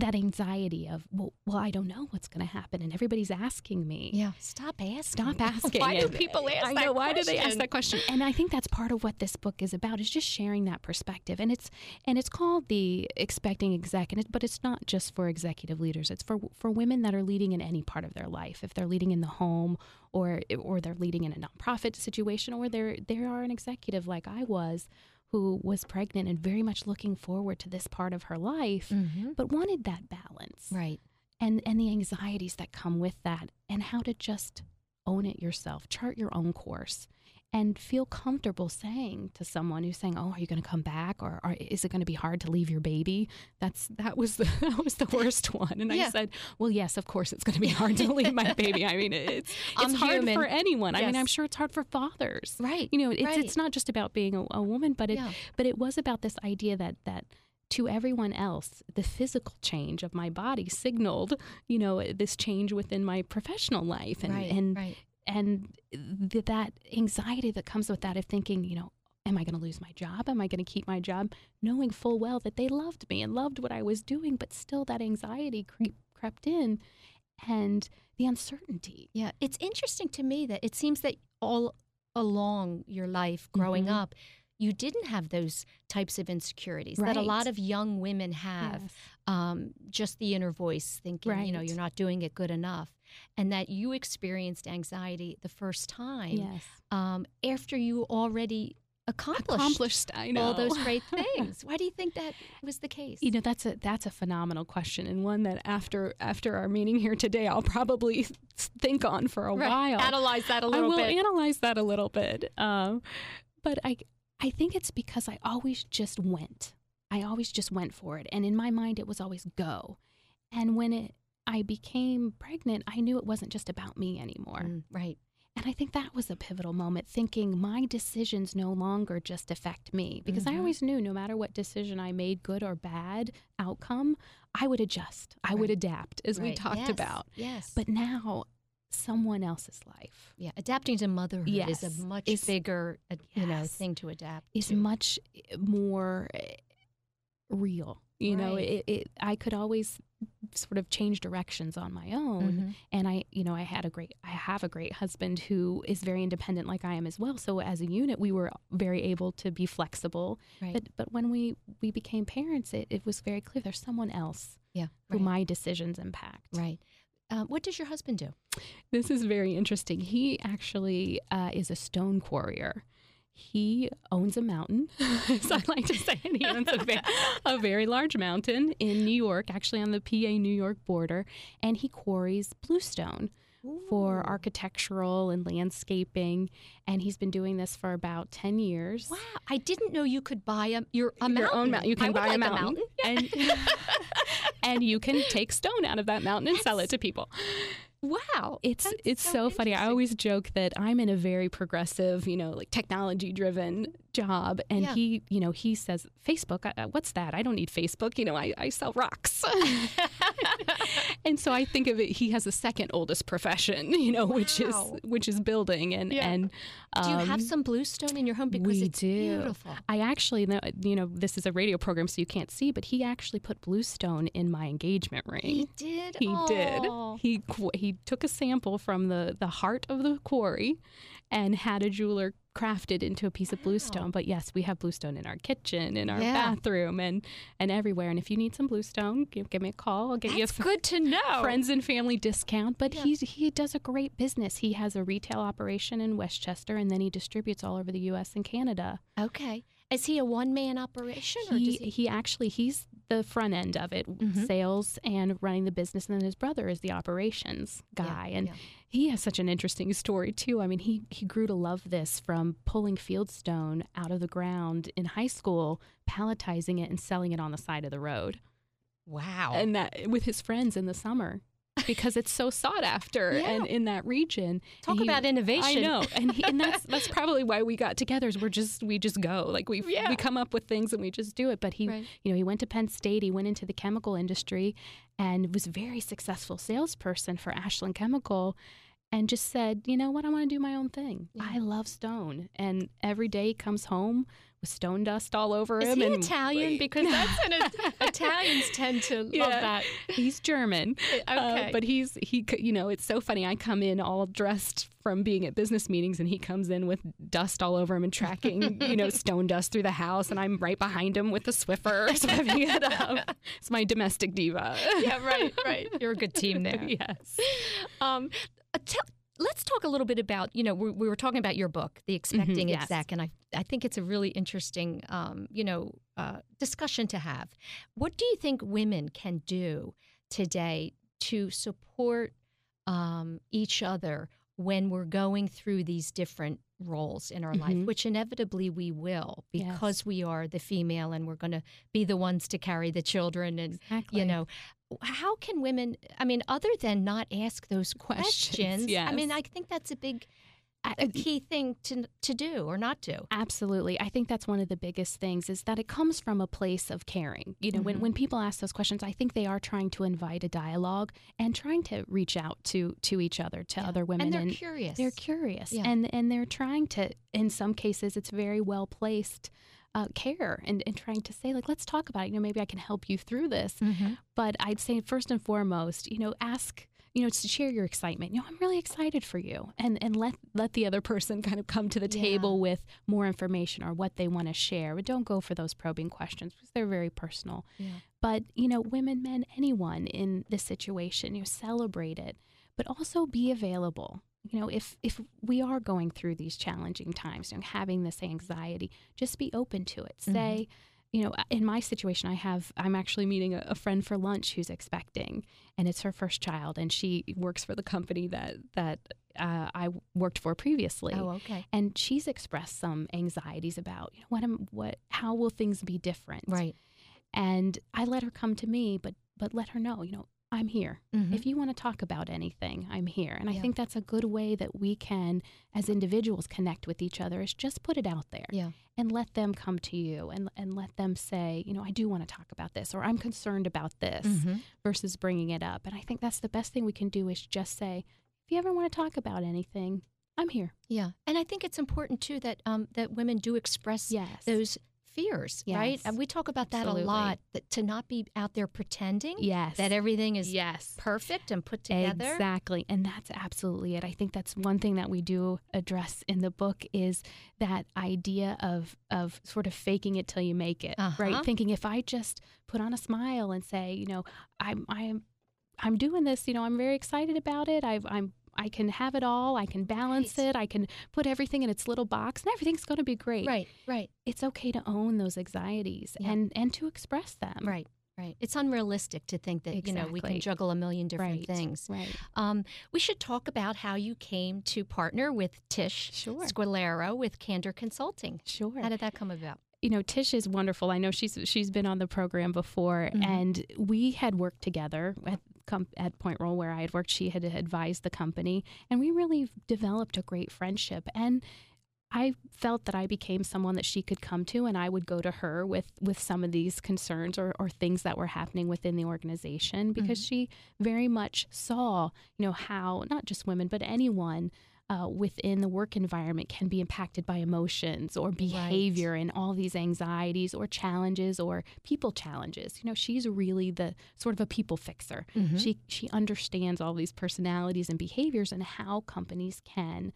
that anxiety of well, well I don't know what's going to happen and everybody's asking me. Yeah, stop asking. Stop asking. why do people ask I that know why do they ask that question? And I think that's part of what this book is about is just sharing that perspective. And it's and it's called the expecting exec and it, but it's not just for executive leaders. It's for for women that are leading in any part of their life. If they're leading in the home or or they're leading in a nonprofit situation or they're they are an executive like I was who was pregnant and very much looking forward to this part of her life Mhm. but wanted that balance Right. and and the anxieties that come with that and how to just own it yourself chart your own course and feel comfortable saying to someone who's saying oh are you going to come back or, or is it going to be hard to leave your baby that's that was the that was the worst one and Yeah. i said well yes of course it's going to be hard to leave my baby i mean it's I'm it's hard human. for anyone i mean i'm sure it's hard for fathers Right. you know it's right. it's not just about being a, a woman but it Yeah. but it was about this idea that that to everyone else the physical change of my body signaled you know this change within my professional life and right. and right. And th- that anxiety that comes with that of thinking you know am i going to lose my job am i going to keep my job knowing full well that they loved me and loved what i was doing but still that anxiety creep, crept in and the uncertainty Yeah, it's interesting to me that it seems that all along your life growing Mhm. up, you didn't have those types of insecurities that a lot of young women have. Yes. Um, just the inner voice thinking, you know, you're not doing it good enough. And that you experienced anxiety the first time yes um, after you already accomplished, accomplished i know all those great things. Why do you think that was the case? You know, that's a that's a phenomenal question and one that after after our meeting here today, I'll probably think on for a Right. while. Analyze that a I little I will bit. analyze that a little bit. Um, but I I think it's because I always just went. I always just went for it, and in my mind, it was always go. And when it I became pregnant, I knew it wasn't just about me anymore. Mm, right. And I think that was a pivotal moment, thinking my decisions no longer just affect me. Because I Mhm. always knew no matter what decision I made, good or bad outcome, I would adjust, I would adapt, as we talked Yes, about. Yes. But now, someone else's life yeah, adapting to motherhood is Yes, a much is- bigger, uh, you know, thing to adapt is much eh, more eh, real. You know, it, it, I could always sort of change directions on my own. Mhm. and i you know i had a great i have a great husband who is very independent like i am as well so as a unit we were very able to be flexible Right. but but when we we became parents it, it was very clear there's someone else yeah. who Right. my decisions impact right. Um, what does your husband do? this is very interesting he actually uh, is a stone quarrier he owns a mountain, as I like to say, and he owns a, ve- a very large mountain in New York, actually on the PA New York border, and he quarries bluestone for architectural and landscaping. And he's been doing this for about 10 years. Wow, I didn't know you could buy a your a Your mountain. own mountain. You I can would buy like a mountain, and and you can take stone out of that mountain and sell it to people. Wow, It's That's it's so so, funny. I always joke that I'm in a very progressive, you know, like technology driven job, and Yeah. he, you know, he says Facebook. I, I- what's that? I don't need Facebook. You know, I, I sell rocks. and so I think of it. He has a second oldest profession, you know, which is which is building, and Yeah. and do you have um, some bluestone in your home because we it's do. beautiful? I actually, you know, this is a radio program, so you can't see, but he actually put bluestone in my engagement ring. He did. He did. Oh. He he took a sample from the the heart of the quarry, and had a jeweler craft it into a piece of bluestone. But yes, we have bluestone in our kitchen, in our Yeah. bathroom, and and everywhere. And if you need some bluestone, give, give me a call. I'll get you a good to know. friends and family discount. But Yeah. he's he does a great business. He has a retail operation in Westchester, and then he distributes all over the U.S. and Canada. Okay. Is he a one man operation or He, he? he actually he's the front end of it, Mhm. sales and running the business, and then his brother is the operations Yeah, guy. and yeah. he has such an interesting story too. I mean, he he grew to love this from pulling fieldstone out of the ground in high school, palletizing it and selling it on the side of the road, Wow. and that with his friends in the summer. Because it's so sought after Yeah. and in that region. Talk he- about innovation. I know, and he, and that's that's probably why we got together. Is we're just we just go like we Yeah. we come up with things and we just do it. But he, Right. you know, he went to Penn State. He went into the chemical industry and was a very successful salesperson for Ashland Chemical. And just said, you know what, I want to do my own thing. Yeah. I love Stone. And every day he comes home with stone dust all over Is him. Is he and, Italian? Because that's an Italians tend to yeah. love that. He's German. Uh, okay. Uh, but he's, he, you know, it's so funny. I come in all dressed from being at business meetings and he comes in with dust all over him and tracking, you know, stone dust through the house. And I'm right behind him with the Swiffer, sweeping it up. It's my domestic diva. yeah, right, right. You're a good team there. yes. Um, uh, tell, let's talk a little bit about you know we, we were talking about your book the mm-hmm, expecting mm-hmm, yes. exec and I, I think it's a really interesting um, you know uh, discussion to have what do you think women can do today to support um, each other when we're going through these different roles in our mm-hmm. life, which inevitably we will because yes. we are the female and we're going to be the ones to carry the children and exactly. you know how can women i mean other than not ask those questions, yes. i mean i think that's a big a key thing to to do or not do. Absolutely. I think that's one of the biggest things is that it comes from a place of caring. You know, mm-hmm. when, when people ask those questions, I think they are trying to invite a dialogue and trying to reach out to to each other, to yeah. other women. And they're and curious. They're curious. Yeah. And and they're trying to in some cases it's very well placed uh, care and, and trying to say like let's talk about it. You know maybe i can help you through this. Mm-hmm. but i'd say first and foremost you know ask you know to share your excitement. You know i'm really excited for you. And and let let the other person kind of come to the table with more information or what they want to share but don't go for those probing questions because they're very personal. Yeah. but you know women men anyone in this situation you know, celebrate it but also be available you know if if we are going through these challenging times you know having this anxiety just be open to it mm-hmm. say you know in my situation i have i'm actually meeting a, a, friend for lunch who's expecting and it's her first child and she works for the company that that uh, I worked for previously. Oh, okay. And she's expressed some anxieties about, you know, what am, what, how will things be different? Right. And I let her come to me, but but let her know, you know, I'm here. Mm-hmm. If you want to talk about anything, I'm here. And yeah. I think that's a good way that we can, as individuals, connect with each other is just put it out there yeah. and let them come to you and, and let them say, you know, I do want to talk about this or I'm concerned about this mm-hmm. versus bringing it up. And I think that's the best thing we can do is just say, if you ever want to talk about anything, I'm here. Yeah, and I think it's important too that um, that women do express yes. those fears, yes. right? And we talk about that Absolutely. a lot. That to not be out there pretending yes. that everything is yes. perfect and put together. Exactly. And that's absolutely it. I think that's one thing that we do address in the book is that idea of of sort of faking it till you make it. Uh-huh. Right? Thinking if I just put on a smile and say, you know, I'm I'm I'm doing this, you know, I'm very excited about it. I've, I'm I can have it all. I can balance right. it. I can put everything in its little box and everything's going to be great. Right, right. It's okay to own those anxieties yeah. and and to express them. Right. Right. It's unrealistic to think that exactly. you know we can juggle a million different right. things. Right. Um, we should talk about how you came to partner with Tish sure. Squillaro with Candor Consulting. Sure. How did that come about? you know Tish is wonderful. I know she's she's been on the program before, mm-hmm. and we had worked together at at PointRoll where I had worked. She had advised the company, and we really developed a great friendship. And I felt that I became someone that she could come to, and I would go to her with with some of these concerns or, or things that were happening within the organization because mm-hmm. she very much saw, you know, how not just women but anyone uh, within the work environment can be impacted by emotions or behavior right. and all these anxieties or challenges or people challenges. You know, she's really the sort of a people fixer. Mm-hmm. She she understands all these personalities and behaviors and how companies can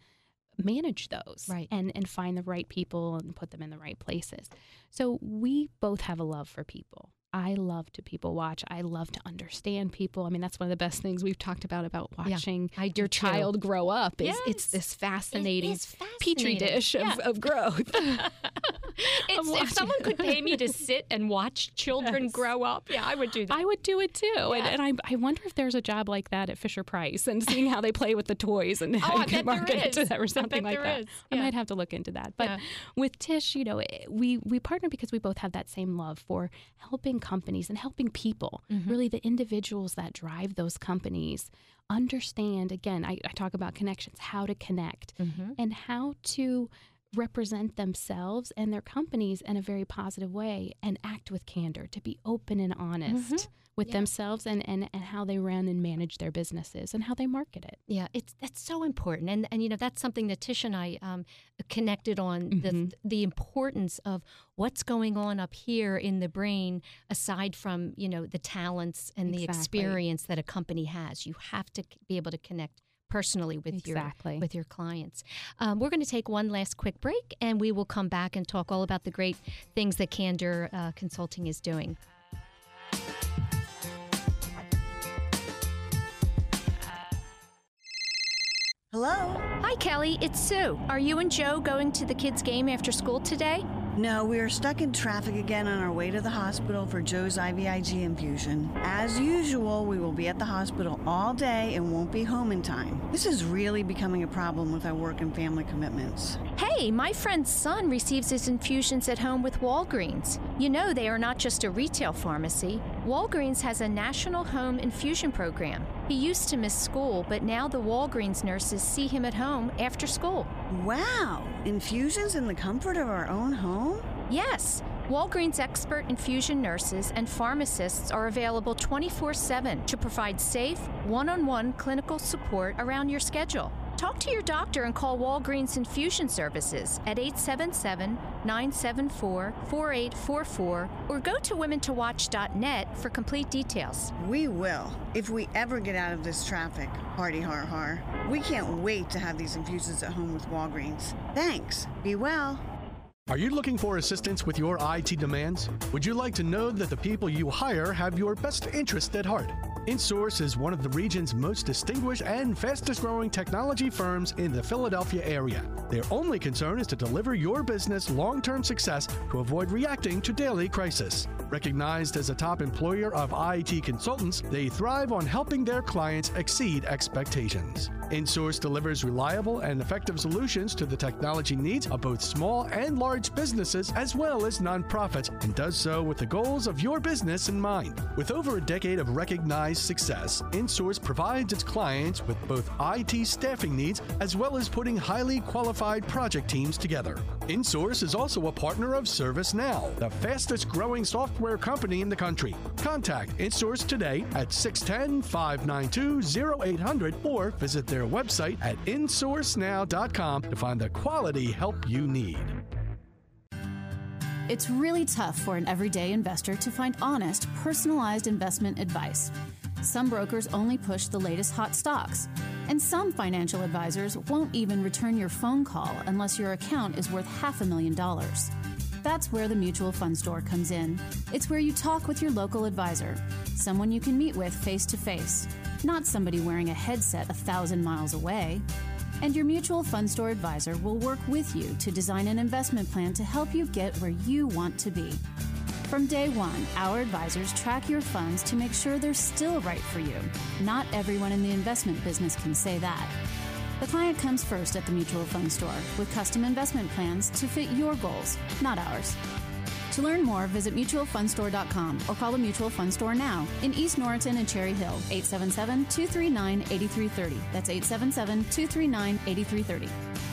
manage those right. and and find the right people and put them in the right places. So we both have a love for people. I love to people watch. I love to understand people. I mean, that's one of the best things we've talked about about watching yeah, your child grow up. Is yes. it's this fascinating, it fascinating. petri dish yeah. of, of growth. if someone could pay me to sit and watch children yes. grow up, yeah, I would do that. I would do it too. Yeah. And, and I, I wonder if there's a job like that at Fisher Price and seeing how they play with the toys and oh, how I you can market it to that or something like that. Is. I might have to look into that. But yeah. with Tish, you know, we we partner because we both have that same love for helping companies and helping people, mm-hmm. really the individuals that drive those companies, understand again, I, I talk about connections, how to connect mm-hmm. and how to represent themselves and their companies in a very positive way and act with candor, to be open and honest mm-hmm. with Yeah. themselves and, and, and how they run and manage their businesses and how they market it. Yeah, it's that's so important, and and you know that's something that Tish and I um, connected on the Mhm. the importance of what's going on up here in the brain, aside from you know the talents and the experience that a company has. You have to be able to connect personally with Exactly. your with your clients. Um, we're going to take one last quick break, and we will come back and talk all about the great things that Candor uh, Consulting is doing. Hello? Hi, Kelly. It's Sue. Are you and Joe going to the kids' game after school today? No, we are stuck in traffic again on our way to the hospital for Joe's IVIG infusion. As usual, we will be at the hospital all day and won't be home in time. This is really becoming a problem with our work and family commitments. Hey, my friend's son receives his infusions at home with Walgreens. You know, they are not just a retail pharmacy. Walgreens has a national home infusion program. He used to miss school, but now the Walgreens nurses see him at home after school. Wow! Infusions in the comfort of our own home? Yes, Walgreens expert infusion nurses and pharmacists are available 24 7 to provide safe, one on one clinical support around your schedule. Talk to your doctor and call Walgreens Infusion Services at 877 974 4844 or go to womentowatch.net for complete details. We will, if we ever get out of this traffic. Party har har. We can't wait to have these infusions at home with Walgreens. Thanks. Be well. Are you looking for assistance with your IT demands? Would you like to know that the people you hire have your best interest at heart? InSource is one of the region's most distinguished and fastest growing technology firms in the Philadelphia area. Their only concern is to deliver your business long term success to avoid reacting to daily crisis. Recognized as a top employer of IT consultants, they thrive on helping their clients exceed expectations. InSource delivers reliable and effective solutions to the technology needs of both small and large businesses as well as nonprofits and does so with the goals of your business in mind. With over a decade of recognized success, InSource provides its clients with both IT staffing needs as well as putting highly qualified project teams together. InSource is also a partner of ServiceNow, the fastest growing software company in the country. Contact InSource today at 610 592 0800 or visit their website at insourcenow.com to find the quality help you need. It's really tough for an everyday investor to find honest, personalized investment advice. Some brokers only push the latest hot stocks, and some financial advisors won't even return your phone call unless your account is worth half a million dollars. That's where the Mutual Fund Store comes in. It's where you talk with your local advisor, someone you can meet with face to face, not somebody wearing a headset a thousand miles away. And your mutual fund store advisor will work with you to design an investment plan to help you get where you want to be. From day one, our advisors track your funds to make sure they're still right for you. Not everyone in the investment business can say that. The client comes first at the mutual fund store with custom investment plans to fit your goals, not ours. To learn more, visit mutualfundstore.com or call the Mutual Fund Store now in East Norriton and Cherry Hill, 877 239 8330. That's 877 239 8330.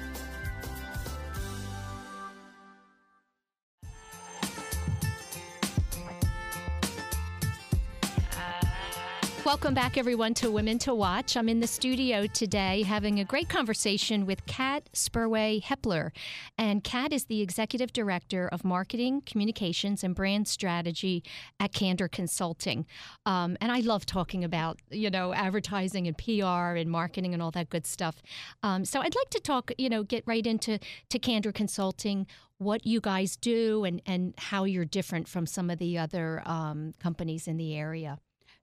Welcome back, everyone, to Women to Watch. I'm in the studio today having a great conversation with Kat Spurway Hepler. And Kat is the Executive Director of Marketing, Communications, and Brand Strategy at Candor Consulting. Um, and I love talking about, you know, advertising and PR and marketing and all that good stuff. Um, so I'd like to talk, you know, get right into to Candor Consulting, what you guys do, and, and how you're different from some of the other um, companies in the area.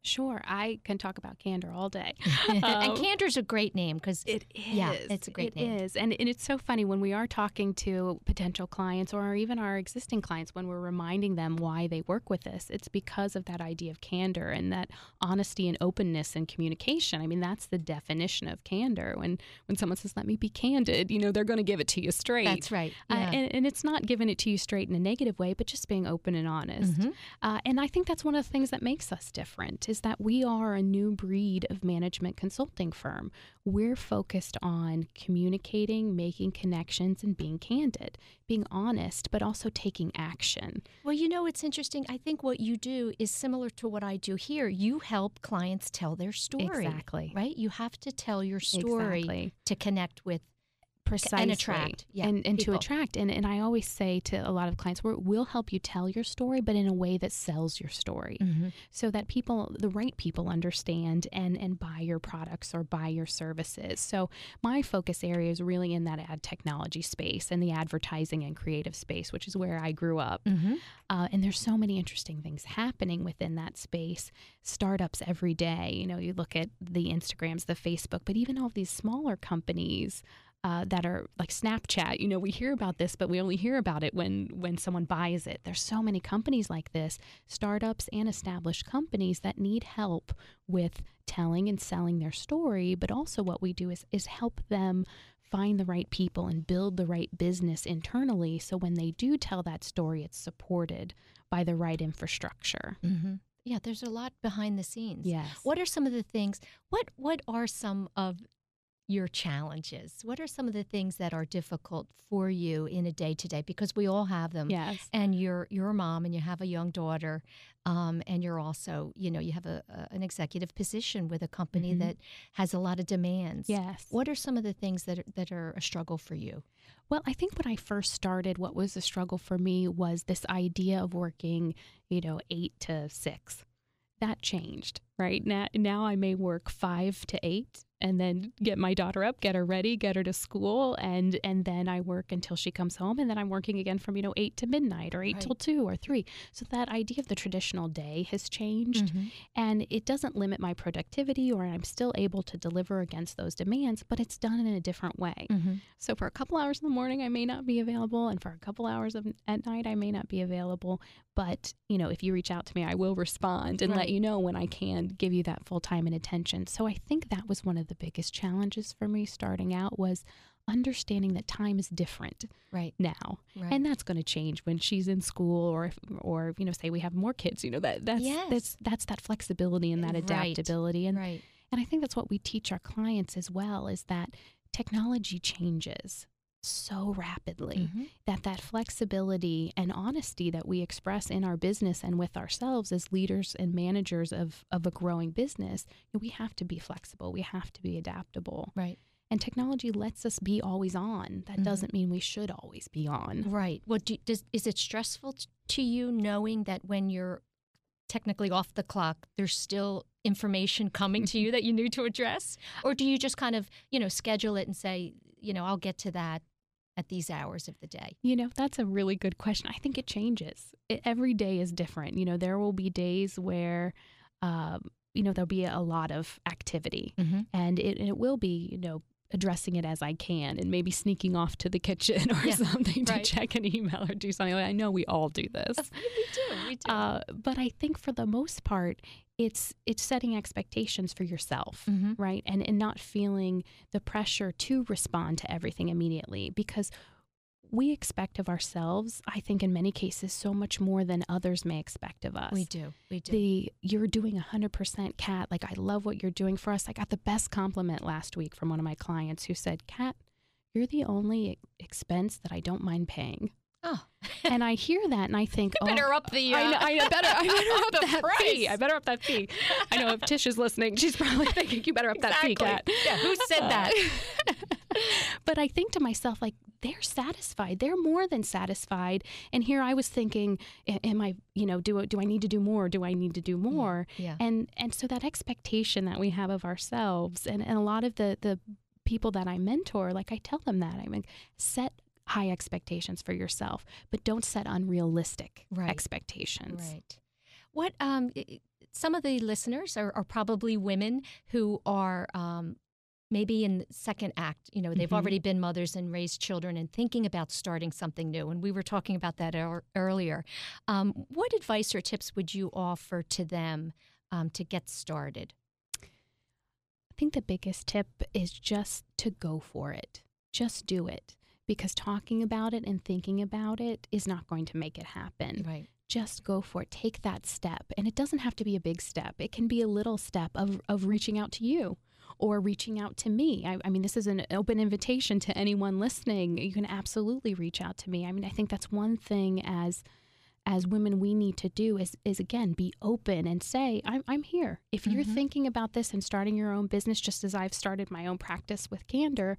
Sure, I can talk about Candor all day. and um, Candor's a great name because it is. Yeah, it's a great it name. It is, and, and it's so funny when we are talking to potential clients or even our existing clients when we're reminding them why they work with us. It's because of that idea of candor and that honesty and openness and communication. I mean, that's the definition of candor. When when someone says, "Let me be candid," you know, they're going to give it to you straight. That's right. Uh, yeah. Uh, and, and it's not giving it to you straight in a negative way, but just being open and honest. Mm-hmm. Uh, and I think that's one of the things that makes us different is that we are a new breed of management consulting firm. We're focused on communicating, making connections, and being candid, being honest, but also taking action. Well, you know, it's interesting. I think what you do is similar to what I do here. You help clients tell their story. Exactly. Right? You have to tell your story exactly. to connect with precisely and attract yeah, and, and to attract. And, and i always say to a lot of clients we will help you tell your story but in a way that sells your story mm-hmm. so that people the right people understand and and buy your products or buy your services. So my focus area is really in that ad technology space and the advertising and creative space which is where i grew up. Mm-hmm. uh, and there's so many interesting things happening within that space. Startups every day you know you look at the instagrams the facebook but even all these smaller companies uh, that are like Snapchat. You know, we hear about this, but we only hear about it when when someone buys it. There's so many companies like this, startups and established companies that need help with telling and selling their story. But also, what we do is is help them find the right people and build the right business internally. So when they do tell that story, it's supported by the right infrastructure. Mm-hmm. Yeah, there's a lot behind the scenes. Yes. What are some of the things? What What are some of your challenges? What are some of the things that are difficult for you in a day to day? Because we all have them. Yes. And you're you're a mom and you have a young daughter, um, and you're also you know you have a, a an executive position with a company mm-hmm. that has a lot of demands. Yes. What are some of the things that are, that are a struggle for you? Well, I think when I first started, what was a struggle for me was this idea of working, you know, eight to six. That changed, right? Now, now I may work five to eight and then get my daughter up, get her ready, get her to school, and and then I work until she comes home, and then I'm working again from you know eight to midnight or eight right. till two or three. So that idea of the traditional day has changed, mm-hmm. and it doesn't limit my productivity, or I'm still able to deliver against those demands, but it's done in a different way. Mm-hmm. So for a couple hours in the morning, I may not be available, and for a couple hours of, at night, I may not be available. But you know, if you reach out to me, I will respond and right. let you know when I can give you that full time and attention. So I think that was one of the biggest challenges for me starting out was understanding that time is different right now right. and that's going to change when she's in school or if, or you know say we have more kids you know that that's yes. that's that's that flexibility and that adaptability right. and right. and I think that's what we teach our clients as well is that technology changes so rapidly mm-hmm. that that flexibility and honesty that we express in our business and with ourselves as leaders and managers of of a growing business we have to be flexible. We have to be adaptable. Right. And technology lets us be always on. That mm-hmm. doesn't mean we should always be on. Right. Well do, does, is it stressful to you knowing that when you're technically off the clock there's still information coming to you that you need to address? Or do you just kind of you know schedule it and say you know i'll get to that at these hours of the day? You know, that's a really good question. I think it changes. It, every day is different. You know, there will be days where, um, you know, there'll be a lot of activity mm-hmm. and it, it will be, you know, addressing it as I can and maybe sneaking off to the kitchen or yeah, something to check an email or do something. I know we all do this. we do. We do. Uh, but I think for the most part, it's it's setting expectations for yourself, mm-hmm. right? And and not feeling the pressure to respond to everything immediately because we expect of ourselves, I think in many cases, so much more than others may expect of us. We do. We do. The you're doing 100% Kat. Like, I love what you're doing for us. I got the best compliment last week from one of my clients who said, Kat, you're the only expense that I don't mind paying. Oh. and I hear that and I think, you better oh, up the. Uh, I, I better, I better up the that price. fee. I better up that fee. I know if Tish is listening, she's probably thinking, you better up exactly. that fee, Kat. Yeah, who said that? but I think to myself, like, they're satisfied. They're more than satisfied. And here I was thinking, am I, you know, do do I need to do more? Do I need to do more? Yeah. And and so that expectation that we have of ourselves, and, and a lot of the the people that I mentor, like I tell them that I mean, set high expectations for yourself, but don't set unrealistic right. expectations. Right. What um some of the listeners are, are probably women who are um, maybe in the second act, you know, they've Mhm. already been mothers and raised children and thinking about starting something new. And we were talking about that ear- earlier. Um, what advice or tips would you offer to them um, to get started? I think the biggest tip is just to go for it. Just do it. Because talking about it and thinking about it is not going to make it happen. Right. Just go for it. Take that step. And it doesn't have to be a big step, it can be a little step of, of reaching out to you or reaching out to me. I, I mean, this is an open invitation to anyone listening. You can absolutely reach out to me. I mean, I think that's one thing as as women we need to do is is again be open and say I'm I'm here. If you're Mhm. thinking about this and starting your own business just as I've started my own practice with candor,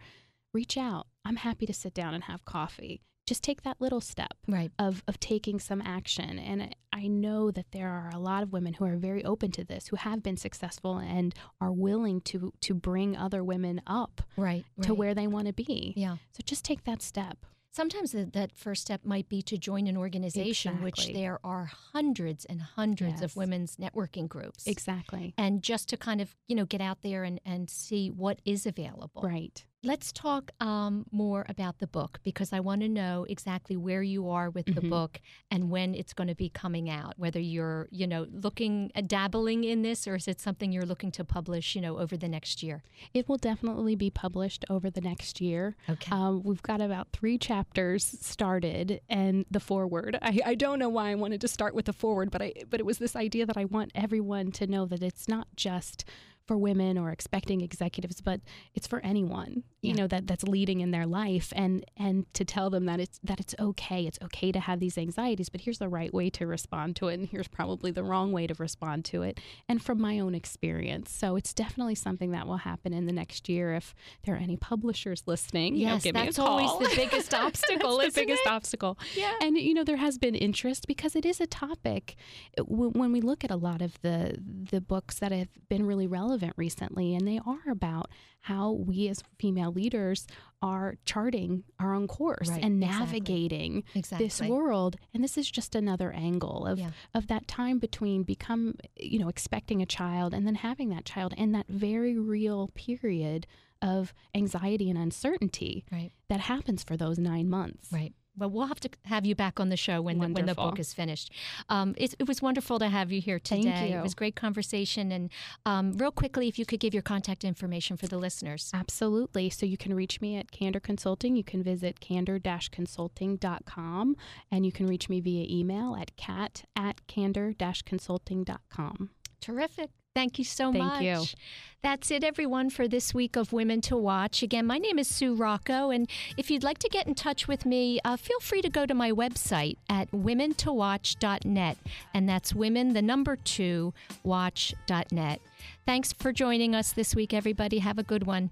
reach out. I'm happy to sit down and have coffee. Just take that little step Right. of of taking some action. And I- know that there are a lot of women who are very open to this, who have been successful and are willing to to bring other women up Right. to right. where they want to be. Yeah. So just take that step. Sometimes the, that first step might be to join an organization, which there are hundreds and hundreds of women's networking groups. Exactly. And just to kind of, you know, get out there and, and see what is available. Right. Let's talk um, more about the book because I want to know exactly where you are with the Mhm. book and when it's going to be coming out. Whether you're, you know, looking, uh, dabbling in this, or is it something you're looking to publish, you know, over the next year? It will definitely be published over the next year. Okay. Um, we've got about three chapters started, and the foreword. I, I don't know why I wanted to start with the foreword, but I but it was this idea that I want everyone to know that it's not just for women or expecting executives, but it's for anyone you Yeah. know that that's leading in their life, and and to tell them that it's that it's okay. It's okay to have these anxieties, but here's the right way to respond to it, and here's probably the wrong way to respond to it, and from my own experience. So it's definitely something that will happen in the next year if there are any publishers listening. you know, Yes, me a that's always the biggest obstacle, the biggest it? obstacle. Yeah. And you know there has been interest because it is a topic. When we look at a lot of the the books that have been really relevant recently, and they are about how we as female leaders are charting our own course Right, and exactly. navigating this world. And this is just another angle of Yeah. of that time between become you know expecting a child and then having that child and that very real period of anxiety and uncertainty Right. that happens for those nine months. Right. Well, we'll have to have you back on the show when the, when the book is finished. Um, it, it was wonderful to have you here Thank today. It you. was great conversation. And um, real quickly, if you could give your contact information for the listeners. Absolutely. So you can reach me at Candor Consulting. You can visit candor-consulting.com and you can reach me via email at cat at candor-consulting.com. Terrific. Thank you so Thank much. Thank you. That's it, everyone, for this week of Women to Watch. Again, my name is Sue Rocco, and if you'd like to get in touch with me, uh, feel free to go to my website at womentowatch.net, and that's women, the number two, watch.net. Thanks for joining us this week, everybody. Have a good one.